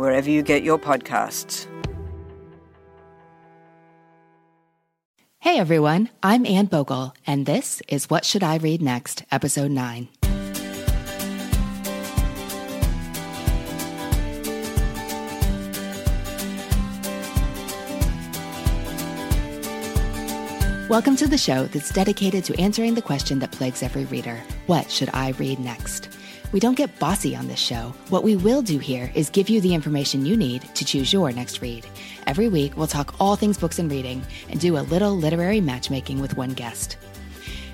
wherever you get your podcasts. Hey everyone, I'm Anne Bogel, and this is What Should I Read Next, Episode 9. Welcome to the show that's dedicated to answering the question that plagues every reader What should I read next? We don't get bossy on this show. What we will do here is give you the information you need to choose your next read. Every week, we'll talk all things books and reading and do a little literary matchmaking with one guest.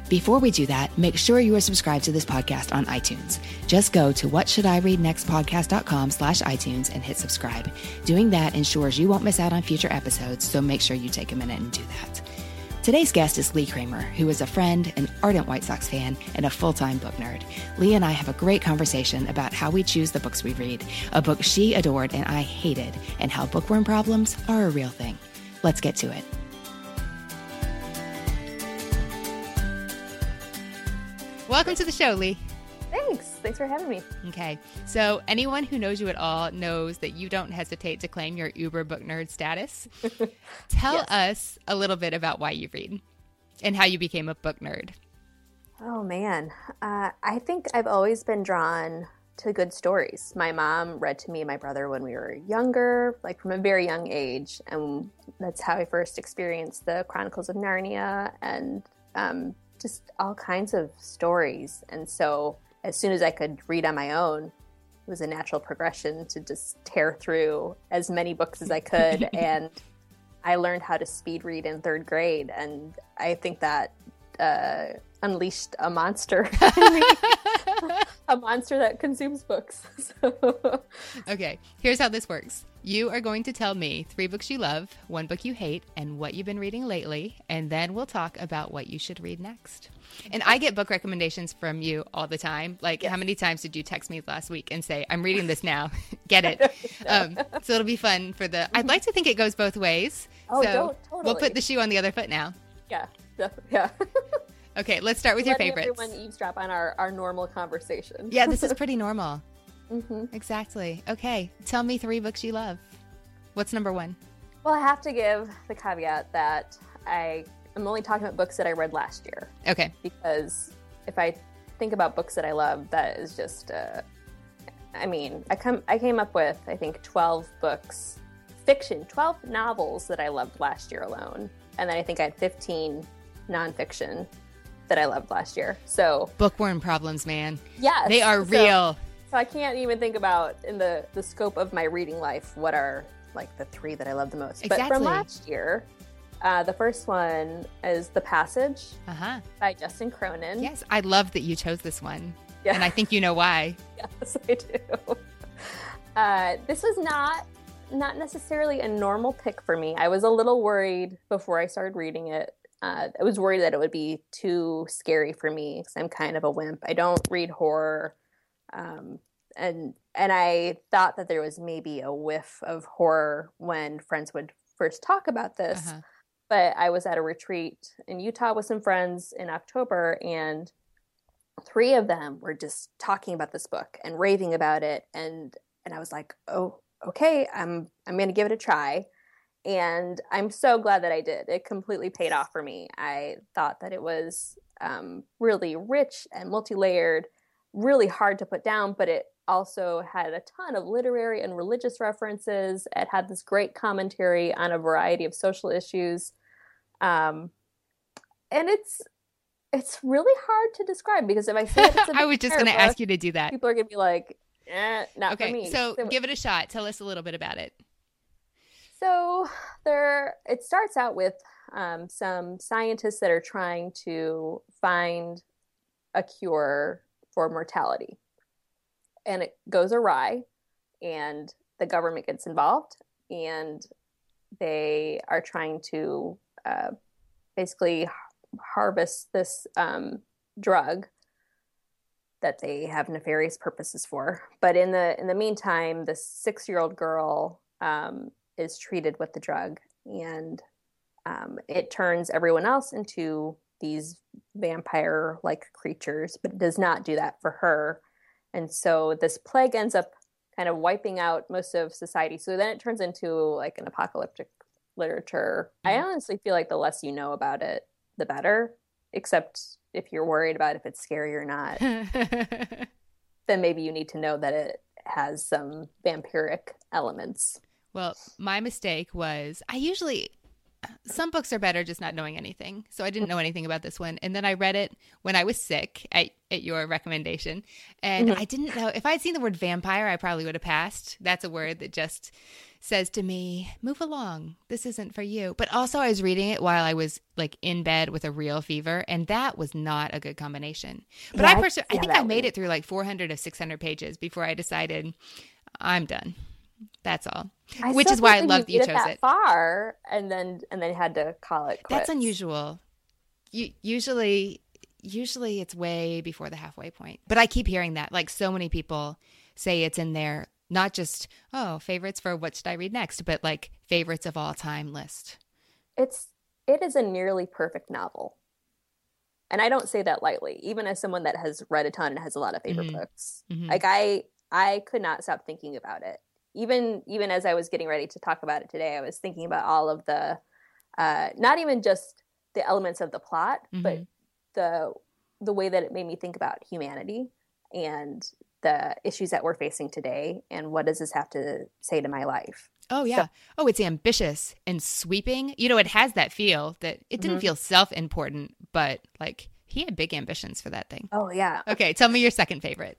Before we do that, make sure you are subscribed to this podcast on iTunes. Just go to whatshouldireadnextpodcast.com slash iTunes and hit subscribe. Doing that ensures you won't miss out on future episodes, so make sure you take a minute and do that. Today's guest is Leigh Kramer, who is a friend, an ardent White Sox fan, and a full time book nerd. Leigh and I have a great conversation about how we choose the books we read, a book she adored and I hated, and how bookworm problems are a real thing. Let's get to it. Welcome to the show, Leigh. Thanks. Thanks for having me. Okay. So, anyone who knows you at all knows that you don't hesitate to claim your Uber book nerd status. Tell yes. us a little bit about why you read and how you became a book nerd. Oh, man. Uh, I think I've always been drawn to good stories. My mom read to me and my brother when we were younger, like from a very young age. And that's how I first experienced the Chronicles of Narnia and um, just all kinds of stories. And so as soon as I could read on my own, it was a natural progression to just tear through as many books as I could. and I learned how to speed read in third grade. And I think that uh, unleashed a monster a monster that consumes books. So. Okay, here's how this works. You are going to tell me three books you love, one book you hate, and what you've been reading lately, and then we'll talk about what you should read next. And I get book recommendations from you all the time. Like, yes. how many times did you text me last week and say, I'm reading this now? get it. um, so it'll be fun for the. I'd like to think it goes both ways. Oh, so totally. We'll put the shoe on the other foot now. Yeah, yeah. Okay, let's start with your favorites. Everyone eavesdrop on our, our normal conversation. yeah, this is pretty normal. Mm-hmm. Exactly. Okay, tell me three books you love. What's number one? Well, I have to give the caveat that I am only talking about books that I read last year. Okay. Because if I think about books that I love, that is just. Uh, I mean, I come I came up with I think twelve books, fiction, twelve novels that I loved last year alone, and then I think I had fifteen nonfiction that I loved last year. So bookworm problems, man. Yeah, they are real. So, I can't even think about in the the scope of my reading life what are like the three that I love the most. Exactly. But from last year, uh, the first one is The Passage uh-huh. by Justin Cronin. Yes, I love that you chose this one. Yeah. And I think you know why. yes, I do. Uh, this was not not necessarily a normal pick for me. I was a little worried before I started reading it uh, I was worried that it would be too scary for me because I'm kind of a wimp. I don't read horror, um, and and I thought that there was maybe a whiff of horror when friends would first talk about this. Uh-huh. But I was at a retreat in Utah with some friends in October, and three of them were just talking about this book and raving about it, and and I was like, oh, okay, I'm I'm going to give it a try and I'm so glad that I did. It completely paid off for me. I thought that it was um, really rich and multi-layered, really hard to put down, but it also had a ton of literary and religious references. It had this great commentary on a variety of social issues. Um, and it's it's really hard to describe because if I say it, I was just going to ask you to do that. People are going to be like, eh, not okay, for me. So, so give it a shot. Tell us a little bit about it. So there, it starts out with um, some scientists that are trying to find a cure for mortality, and it goes awry, and the government gets involved, and they are trying to uh, basically harvest this um, drug that they have nefarious purposes for. But in the in the meantime, this six year old girl um, is treated with the drug, and um, it turns everyone else into these vampire like creatures, but it does not do that for her. And so this plague ends up kind of wiping out most of society. So then it turns into like an apocalyptic literature. Mm-hmm. I honestly feel like the less you know about it, the better, except if you're worried about if it's scary or not. then maybe you need to know that it has some vampiric elements. Well, my mistake was I usually some books are better just not knowing anything. So I didn't know anything about this one. And then I read it when I was sick at, at your recommendation. And mm-hmm. I didn't know if I'd seen the word vampire, I probably would have passed. That's a word that just says to me, move along. This isn't for you. But also, I was reading it while I was like in bed with a real fever. And that was not a good combination. But yeah, I, pers- I think I made it through like 400 of 600 pages before I decided I'm done. That's all. I Which is why I love that you chose that it. Far and then and then had to call it. Quits. That's unusual. You usually usually it's way before the halfway point. But I keep hearing that. Like so many people say it's in there, not just oh favorites for what should I read next, but like favorites of all time list. It's it is a nearly perfect novel. And I don't say that lightly, even as someone that has read a ton and has a lot of favorite mm-hmm. books. Mm-hmm. Like I I could not stop thinking about it even even as I was getting ready to talk about it today, I was thinking about all of the uh, not even just the elements of the plot, mm-hmm. but the the way that it made me think about humanity and the issues that we're facing today and what does this have to say to my life. Oh yeah. So, oh it's ambitious and sweeping. You know it has that feel that it didn't mm-hmm. feel self-important but like he had big ambitions for that thing. Oh yeah. Okay tell me your second favorite.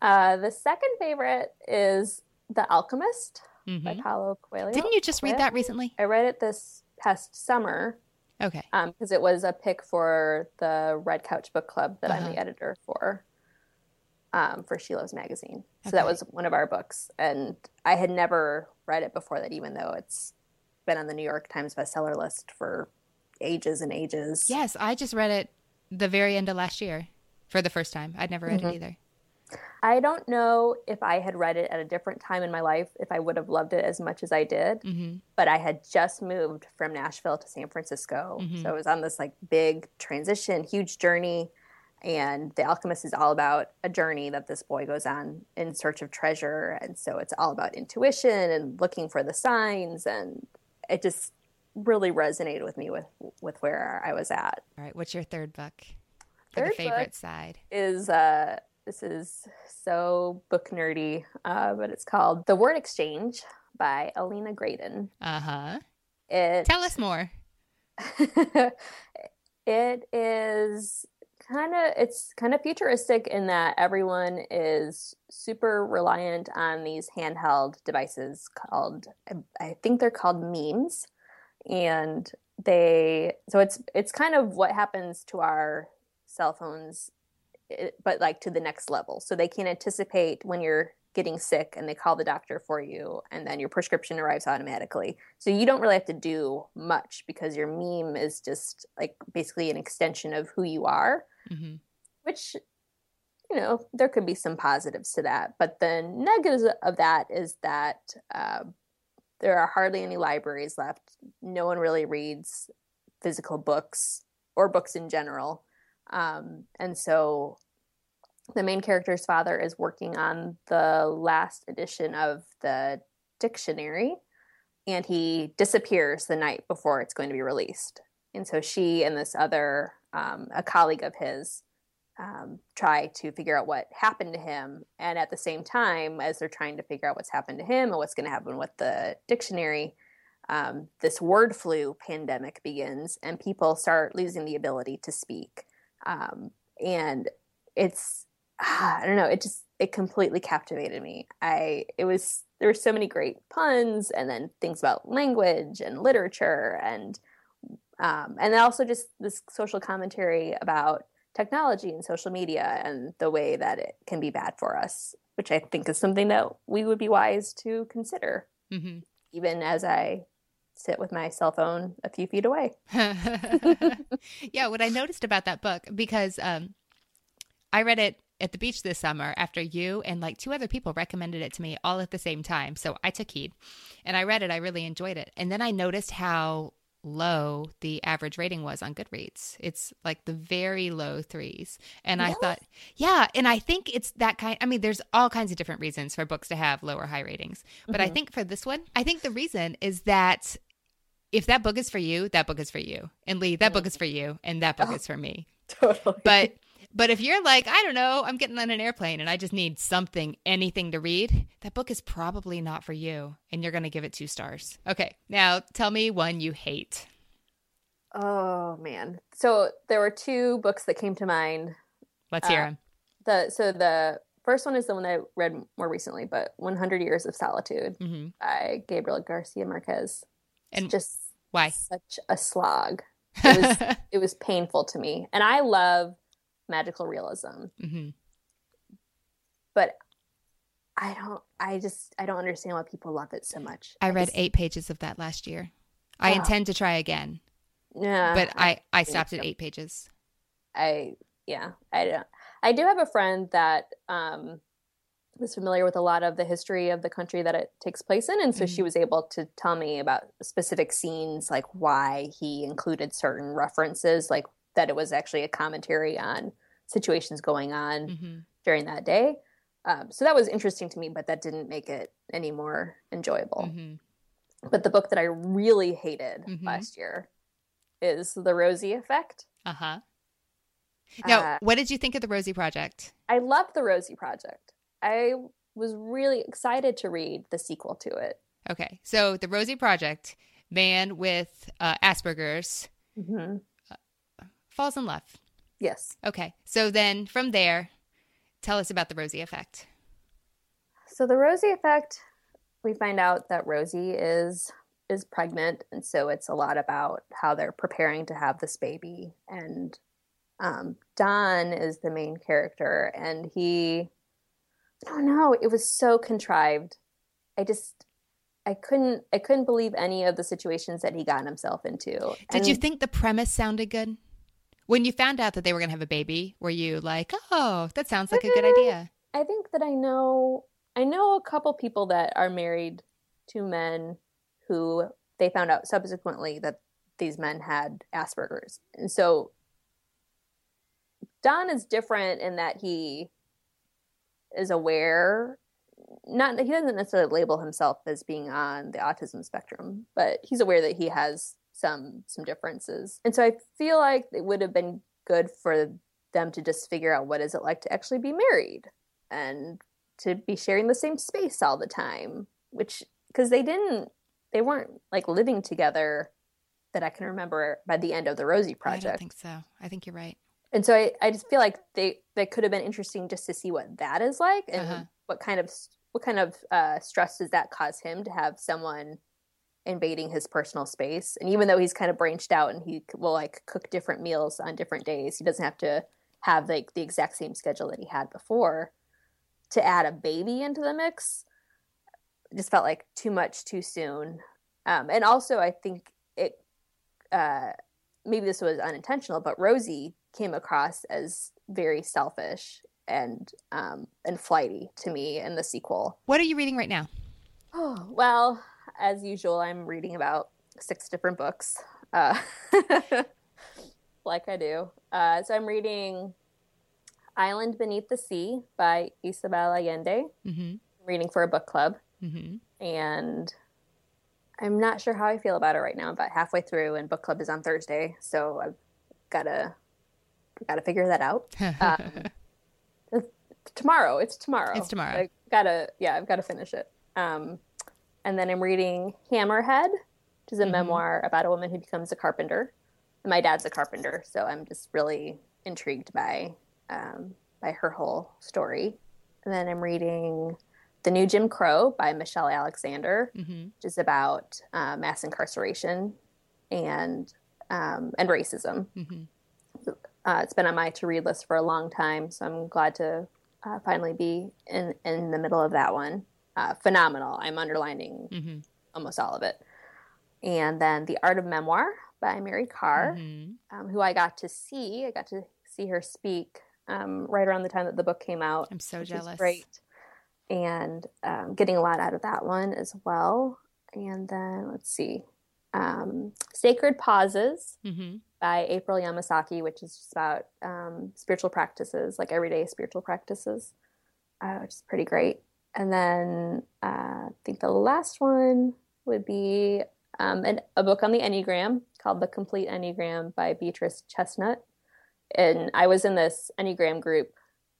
Uh, the second favorite is the Alchemist mm-hmm. by Paulo Coelho. Didn't you just read that recently? I read it this past summer. Okay. Because um, it was a pick for the Red Couch Book Club that uh-huh. I'm the editor for. Um, for She Loves magazine. So okay. that was one of our books, and I had never read it before that, even though it's been on the New York Times bestseller list for ages and ages. Yes, I just read it the very end of last year for the first time. I'd never read mm-hmm. it either. I don't know if I had read it at a different time in my life if I would have loved it as much as I did. Mm-hmm. But I had just moved from Nashville to San Francisco. Mm-hmm. So I was on this like big transition, huge journey. And The Alchemist is all about a journey that this boy goes on in search of treasure. And so it's all about intuition and looking for the signs. And it just really resonated with me with with where I was at. All right. What's your third book? Third the favorite side is uh this is so book nerdy, uh, but it's called The Word Exchange by Alena Graedon. Uh huh. It tell us more. it is kind of it's kind of futuristic in that everyone is super reliant on these handheld devices called I think they're called memes and they so it's it's kind of what happens to our cell phones but like to the next level. So they can anticipate when you're getting sick and they call the doctor for you and then your prescription arrives automatically. So you don't really have to do much because your meme is just like basically an extension of who you are, mm-hmm. which you know, there could be some positives to that. But the negatives of that is that uh, there are hardly any libraries left. No one really reads physical books or books in general. Um, and so the main character's father is working on the last edition of the dictionary and he disappears the night before it's going to be released. And so she and this other, um, a colleague of his, um, try to figure out what happened to him. And at the same time, as they're trying to figure out what's happened to him and what's going to happen with the dictionary, um, this word flu pandemic begins and people start losing the ability to speak. Um, and it's, I don't know, it just, it completely captivated me. I, it was, there were so many great puns and then things about language and literature and, um, and then also just this social commentary about technology and social media and the way that it can be bad for us, which I think is something that we would be wise to consider, mm-hmm. even as I sit with my cell phone a few feet away. yeah, what I noticed about that book, because um, I read it at the beach this summer after you and like two other people recommended it to me all at the same time. So I took heed and I read it. I really enjoyed it. And then I noticed how low the average rating was on Goodreads. It's like the very low threes. And really? I thought, yeah. And I think it's that kind. I mean, there's all kinds of different reasons for books to have low or high ratings. But mm-hmm. I think for this one, I think the reason is that if that book is for you, that book is for you. And Leigh, that book is for you. And that book oh, is for me. Totally. But but if you're like, I don't know, I'm getting on an airplane and I just need something, anything to read, that book is probably not for you. And you're going to give it two stars. Okay. Now tell me one you hate. Oh, man. So there were two books that came to mind. Let's hear uh, them. The, so the first one is the one I read more recently, but 100 Years of Solitude mm-hmm. by Gabriel Garcia Marquez. And just why? Such a slog. It was, it was painful to me. And I love magical realism. Mm-hmm. But I don't, I just, I don't understand why people love it so much. I, I read just, eight pages of that last year. I oh. intend to try again. Yeah. But I, I stopped at eight pages. I, yeah, I don't, I do have a friend that, um, was familiar with a lot of the history of the country that it takes place in and so mm-hmm. she was able to tell me about specific scenes like why he included certain references like that it was actually a commentary on situations going on mm-hmm. during that day. Um, so that was interesting to me, but that didn't make it any more enjoyable. Mm-hmm. But the book that I really hated mm-hmm. last year is The Rosie Effect. Uh-huh. Now, uh, what did you think of the Rosie Project? I loved the Rosie Project. I was really excited to read the sequel to it. Okay, so the Rosie Project, man with uh, Asperger's, mm-hmm falls in love. Yes. Okay. So then from there, tell us about the Rosie effect. So the Rosie effect, we find out that Rosie is is pregnant and so it's a lot about how they're preparing to have this baby and um, Don is the main character and he I don't know, it was so contrived. I just I couldn't I couldn't believe any of the situations that he got himself into. Did and you think the premise sounded good? When you found out that they were going to have a baby, were you like, "Oh, that sounds like a good mm-hmm. idea"? I think that I know I know a couple people that are married to men who they found out subsequently that these men had Asperger's. And so Don is different in that he is aware not he doesn't necessarily label himself as being on the autism spectrum, but he's aware that he has some some differences. And so I feel like it would have been good for them to just figure out what is it like to actually be married and to be sharing the same space all the time, which because they didn't they weren't like living together that I can remember by the end of the Rosie project. I don't think so. I think you're right. And so I, I just feel like they that could have been interesting just to see what that is like and uh-huh. what kind of what kind of uh, stress does that cause him to have someone invading his personal space. And even though he's kind of branched out and he will like cook different meals on different days, he doesn't have to have like the exact same schedule that he had before. To add a baby into the mix just felt like too much too soon. Um, and also, I think it uh, maybe this was unintentional, but Rosie came across as very selfish and um, and flighty to me in the sequel. What are you reading right now? Oh well, as usual, I'm reading about six different books, uh, like I do. Uh, so I'm reading Island Beneath the Sea by Isabel Allende. Mm-hmm. reading for a book club. Mm-hmm. And I'm not sure how I feel about it right now. I'm about halfway through, and book club is on Thursday. So I've got to got to figure that out. Um, tomorrow, it's tomorrow. It's tomorrow. I gotta, yeah, I've got to finish it. Um, and then I'm reading Hammerhead, which is a mm-hmm. memoir about a woman who becomes a carpenter. And my dad's a carpenter, so I'm just really intrigued by um, by her whole story. And then I'm reading The New Jim Crow by Michelle Alexander, mm-hmm. which is about uh, mass incarceration and um, and racism. Mm-hmm. Uh, it's been on my to read list for a long time, so I'm glad to uh, finally be in in the middle of that one. Uh, phenomenal. I'm underlining mm-hmm. almost all of it. And then The Art of Memoir by Mary Karr, mm-hmm. um, who I got to see. I got to see her speak um, right around the time that the book came out. I'm so jealous. Great. And um, getting a lot out of that one as well. And then let's see, um, Sacred Pauses mm-hmm. by April Yamasaki, which is just about um, spiritual practices, like everyday spiritual practices, uh, which is pretty great. And then uh, I think the last one would be um, an, a book on the Enneagram called The Complete Enneagram by Beatrice Chestnut and I was in this Enneagram group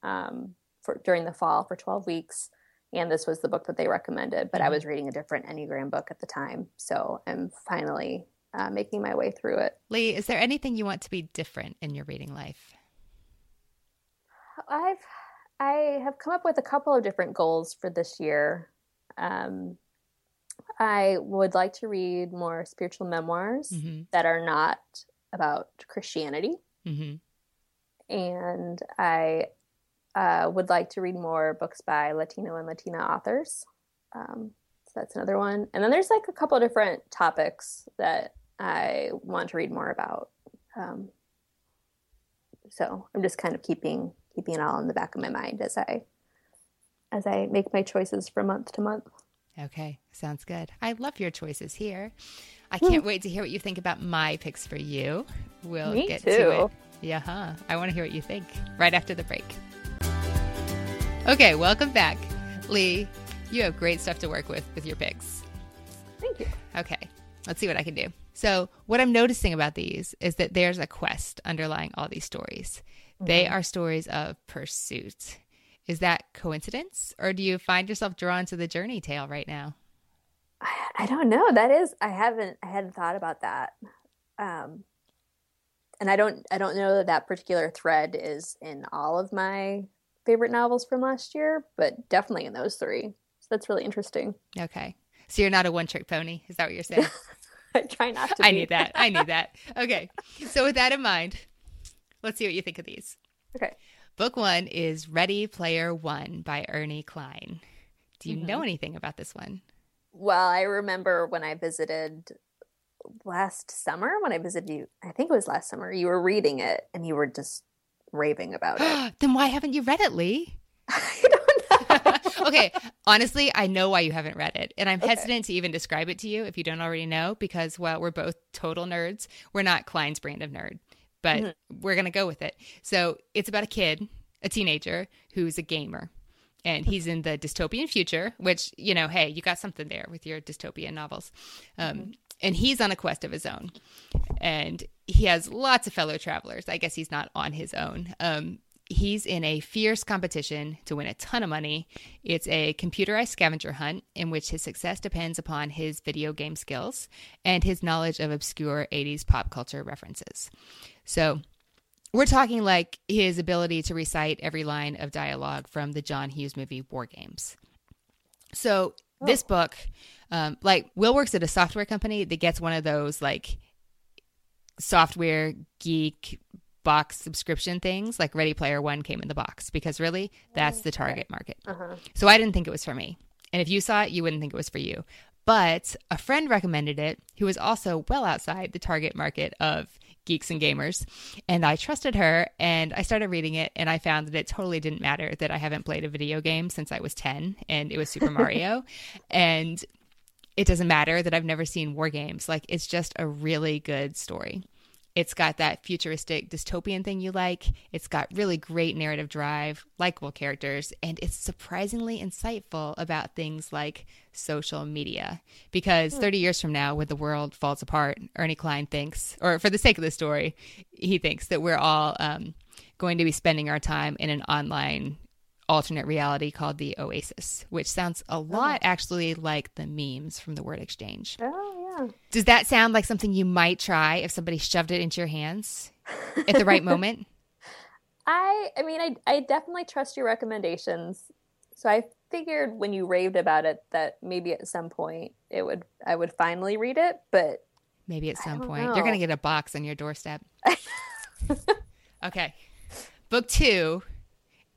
um, for during the fall for 12 weeks, and this was the book that they recommended. But I was reading a different Enneagram book at the time, so I'm finally uh, making my way through it. Leigh, is there anything you want to be different in your reading life? I've I have come up with a couple of different goals for this year. Um, I would like to read more spiritual memoirs mm-hmm. that are not about Christianity. Mm-hmm and I uh, would like to read more books by Latino and Latina authors. Um, so that's another one. And then there's like a couple of different topics that I want to read more about. Um, so I'm just kind of keeping keeping it all in the back of my mind as I as I make my choices from month to month. Okay, sounds good. I love your choices here. I can't hmm. wait to hear what you think about my picks for you. We'll Me get too. to it yeah, huh? I want to hear what you think right after the break. Okay, welcome back. Leigh, you have great stuff to work with with your picks. Thank you. Okay, let's see what I can do. So, what I'm noticing about these is that there's a quest underlying all these stories. Mm-hmm. They are stories of pursuit. Is that coincidence, or do you find yourself drawn to the journey tale right now? I don't know. That is, I haven't, I hadn't thought about that. Um, and I don't I don't know that that particular thread is in all of my favorite novels from last year, but definitely in those three. So that's really interesting. Okay. So you're not a one trick pony, is that what you're saying? I try not to. I need that. I need that. Okay. So with that in mind, let's see what you think of these. Okay. Book one is Ready Player One by Ernie Cline. Do you mm-hmm. know anything about this one? Well, I remember when I visited last summer when I visited you. I think it was last summer. You were reading it and you were just raving about it. then why haven't you read it, Leigh? I don't know. okay, honestly, I know why you haven't read it, and I'm okay. hesitant to even describe it to you if you don't already know because well, we're both total nerds. We're not Cline's brand of nerd, but mm-hmm. we're gonna go with it. So it's about a kid, a teenager who's a gamer and he's in the dystopian future which you know hey you got something there with your dystopian novels. Um, mm-hmm. and he's on a quest of his own. And he has lots of fellow travelers. I guess he's not on his own. Um, he's in a fierce competition to win a ton of money. It's a computerized scavenger hunt in which his success depends upon his video game skills and his knowledge of obscure 80s pop culture references. So we're talking like his ability to recite every line of dialogue from the john hughes movie war games. So oh. this book um, like Will works at a software company that gets one of those like software geek box subscription things like ready player one came in the box because really that's the target market uh-huh. so i didn't think it was for me and if you saw it you wouldn't think it was for you but a friend recommended it who was also well outside the target market of geeks and gamers. And I trusted her and I started reading it and I found that it totally didn't matter that I haven't played a video game since I was 10 and it was Super Mario. And it doesn't matter that I've never seen War Games. Like, it's just a really good story. It's got that futuristic dystopian thing you like. It's got really great narrative drive, likable characters, and it's surprisingly insightful about things like social media. Because 30 years from now, when the world falls apart, Ernie Cline thinks, or for the sake of the story, he thinks that we're all um, going to be spending our time in an online alternate reality called the Oasis, which sounds a lot actually like the memes from the word exchange. Oh yeah. Does that sound like something you might try if somebody shoved it into your hands at the right moment? I I mean I I definitely trust your recommendations. So I figured when you raved about it that maybe at some point it would I would finally read it, but Maybe at some point. You're going to get a box on your doorstep. okay. Book two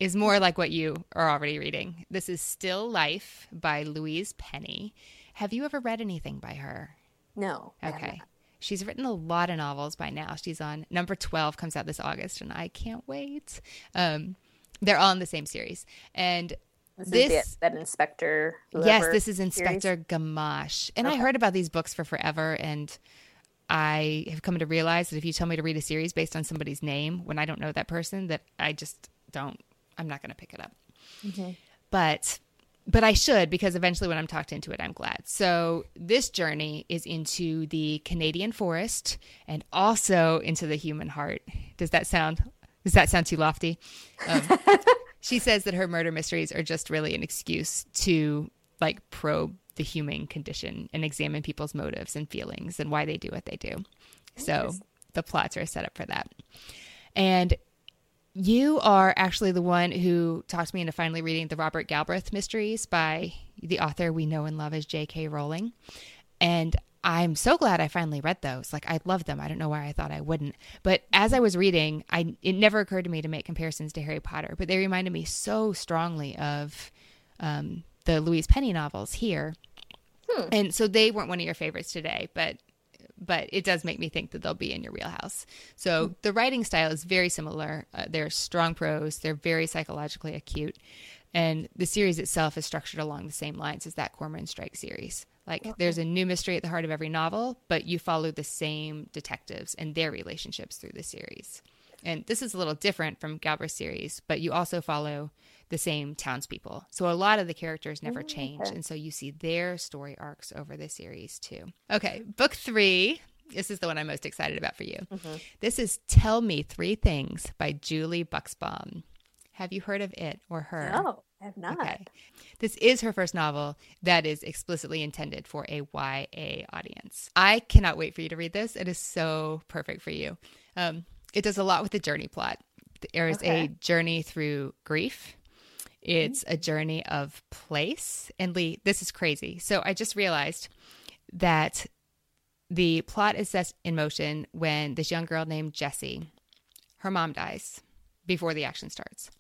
is more like what you are already reading. This is Still Life by Louise Penny. Have you ever read anything by her? No. Okay. She's written a lot of novels by now. She's on number 12 comes out this August and I can't wait. Um they're all in the same series. And This, this, is the, that inspector. yes, this is series? Inspector Gamache. And I heard about these books for forever and I have come to realize that if you tell me to read a series based on somebody's name when I don't know that person that I just don't I'm not going to pick it up. Mm-hmm. But but I should because eventually when I'm talked into it, I'm glad. So this journey is into the Canadian forest and also into the human heart. Does that sound does that sound too lofty? Um, she says that her murder mysteries are just really an excuse to like probe the human condition and examine people's motives and feelings and why they do what they do. So the plots are set up for that. And you are actually the one who talked me into finally reading the Robert Galbraith mysteries by the author we know and love as J.K. Rowling. And I'm so glad I finally read those. Like I love them. I don't know why I thought I wouldn't. But as I was reading, I it never occurred to me to make comparisons to Harry Potter, but they reminded me so strongly of um, the Louise Penny novels here. And so they weren't one of your favorites today, but but it does make me think that they'll be in your wheelhouse. So the writing style is very similar. Uh, they're strong prose. They're very psychologically acute, and the series itself is structured along the same lines as that Cormoran Strike series. Like there's a new mystery at the heart of every novel, but you follow the same detectives and their relationships through the series. And this is a little different from Galbraith's series, but you also follow the same townspeople. So a lot of the characters never change. And so you see their story arcs over the series too. Okay, book three. This is the one I'm most excited about for you. This is Tell Me Three Things by Julie Buxbaum. Have you heard of it or her? No, I have not. Okay. This is her first novel that is explicitly intended for a YA audience. I cannot wait for you to read this. It is so perfect for you. Um, it does a lot with the journey plot. There is a journey through grief. It's a journey of place. And Leigh, this is crazy. So I just realized that the plot is set in motion when this young girl named Jessie, her mom dies before the action starts.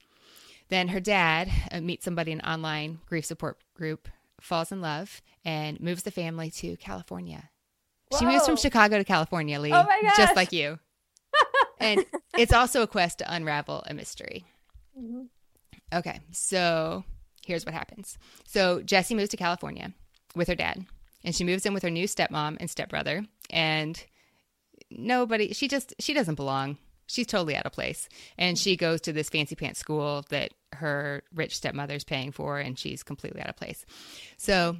Then her dad uh, meets somebody in an online grief support group, falls in love, and moves the family to California. She moves from Chicago to California, Leigh, Oh my just like you. and it's also a quest to unravel a mystery. Mm-hmm. Okay, so here's what happens. So Jessie moves to California with her dad, and she moves in with her new stepmom and stepbrother, and nobody she just she doesn't belong. She's totally out of place. And she goes to this fancy pants school that her rich stepmother's paying for and she's completely out of place. So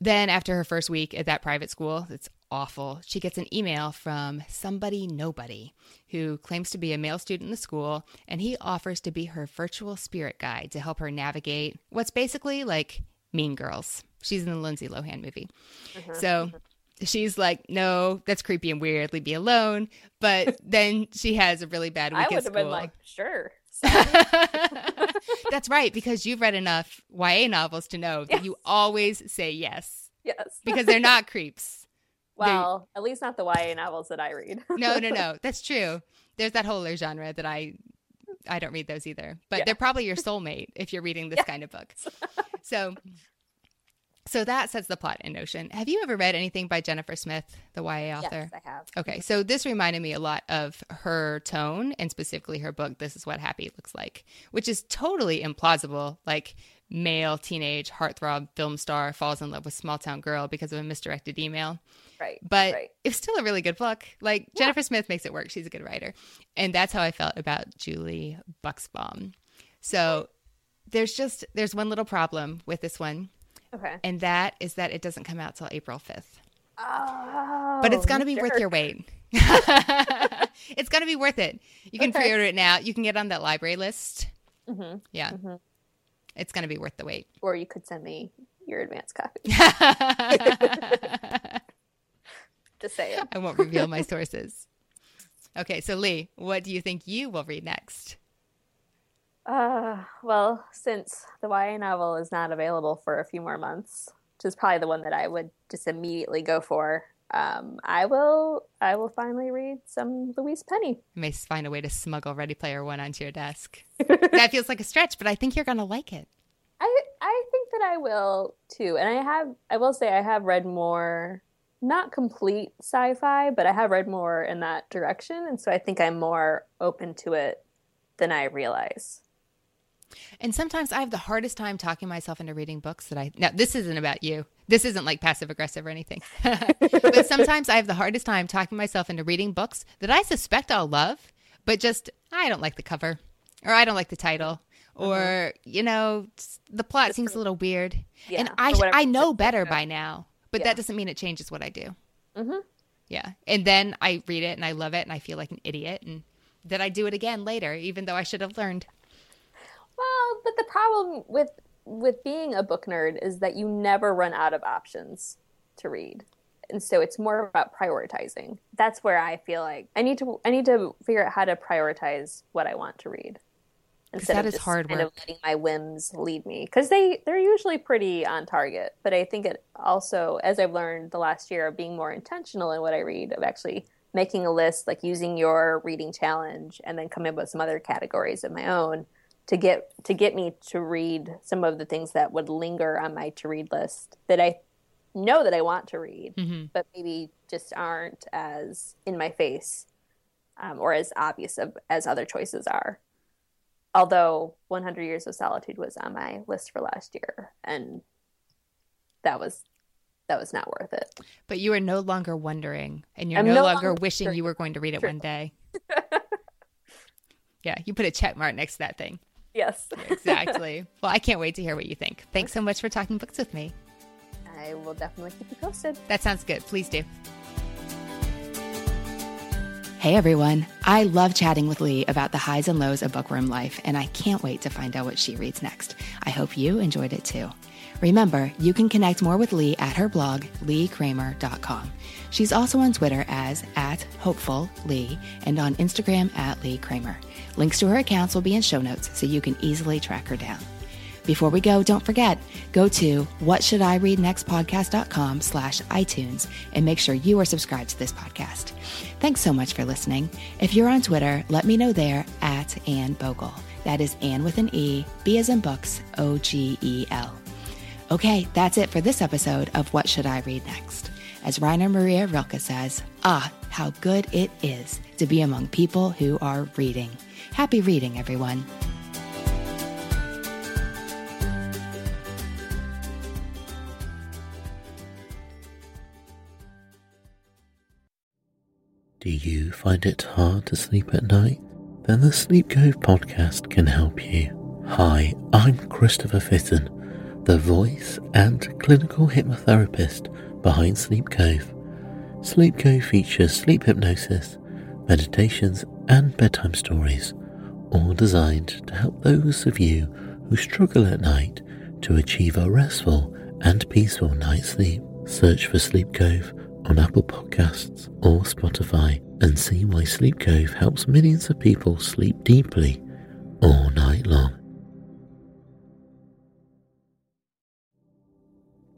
then after her first week at that private school it's awful she gets an email from somebody nobody who claims to be a male student in the school and he offers to be her virtual spirit guide to help her navigate what's basically like mean girls she's in the lindsay lohan movie mm-hmm. so she's like, no, that's creepy and weird. Leave me alone. But then she has a really bad week I would have been like, sure. that's right, because you've read enough YA novels to know that you always say yes yes. because they're not creeps. well, at least not the YA novels that I read. No, no, no. That's true. There's that whole other genre that I I don't read those either. But Yeah. they're probably your soulmate if you're reading this kind of book. So so that sets the plot in motion. Have you ever read anything by Jennifer Smith, the YA author? Yes, I have. Okay, so this reminded me a lot of her tone and specifically her book, This is What Happy Looks Like, which is totally implausible. Like, male teenage heartthrob film star falls in love with small town girl because of a misdirected email. Right. But right. it's still a really good book. Like Jennifer Smith makes it work. She's a good writer. And that's how I felt about Julie Buxbaum. So there's just there's one little problem with this one, Okay. and that is that it doesn't come out till April 5th. Oh, But it's going to be worth your wait. it's going to be worth it. You can Okay. pre-order it now. You can get on that library list. Mhm. Yeah. It's going to be worth the wait. Or you could send me your advance copy. Just say it. I won't reveal my sources. Okay, so Leigh, what do you think you will read next? Uh, well, since the YA novel is not available for a few more months, which is probably the one that I would just immediately go for, um, I will. I will finally read some Louise Penny. You may find a way to smuggle Ready Player One onto your desk. that feels like a stretch, but I think you're going to like it. I I think that I will too, and I have. I will say I have read more, not complete sci-fi, but I have read more in that direction, and so I think I'm more open to it than I realize. And sometimes I have the hardest time talking myself into reading books that I. Now, this isn't about you. This isn't like passive aggressive or anything. but sometimes I have the hardest time talking myself into reading books that I suspect I'll love, but just, I don't like the cover or I don't like the title or, you know, the plot seems a little weird. Yeah, and I, I know better by now, but Yeah. that doesn't mean it changes what I do. Mhm. Yeah. And then I read it and I love it and I feel like an idiot and then I do it again later, even though I should have learned. Well, but the problem with with being a book nerd is that you never run out of options to read. And so it's more about prioritizing. That's where I feel like I need to I need to figure out how to prioritize what I want to read. Instead that of is just hard kind of work. letting my whims lead me. Because they, they're usually pretty on target. But I think it also, as I've learned the last year of being more intentional in what I read, of actually making a list, like using your reading challenge and then coming up with some other categories of my own to get to get me to read some of the things that would linger on my to read list that I know that I want to read, but maybe just aren't as in my face um, or as obvious of, as other choices are. Although 100 Years of Solitude was on my list for last year, and that was that was not worth it. But you are no longer wondering, and you're no, no longer longer wishing wondering. you were going to read it one day. yeah, you put a check mark next to that thing. Yes, Exactly. well, I can't wait to hear what you think. Thanks so much for talking books with me. I will definitely keep you posted. That sounds good. Please do. Hey everyone, I love chatting with Leigh about the highs and lows of bookworm life, and I can't wait to find out what she reads next. I hope you enjoyed it too. Remember, you can connect more with Leigh at her blog, leighkramer.com. She's also on Twitter as at Hopeful Leigh and on Instagram at Leigh Kramer. Links to her accounts will be in show notes so you can easily track her down. Before we go, don't forget, go to whatshouldireadnextpodcast.com slash iTunes and make sure you are subscribed to this podcast. Thanks so much for listening. If you're on Twitter, let me know there at Anne Bogel. That is Anne with an E, B as in books, O G E L. Okay, that's it for this episode of What Should I Read Next? As Rainer Maria Rilke says, ah, how good it is to be among people who are reading. Happy reading, everyone. Do you find it hard to sleep at night? Then the Sleep Cove podcast can help you. Hi, I'm Christopher Fitton, the voice and clinical hypnotherapist behind Sleep Cove. Sleep Cove features sleep hypnosis, meditations, and bedtime stories, all designed to help those of you who struggle at night to achieve a restful and peaceful night's sleep. Search for Sleep Cove on Apple Podcasts or Spotify and see why Sleep Cove helps millions of people sleep deeply all night long.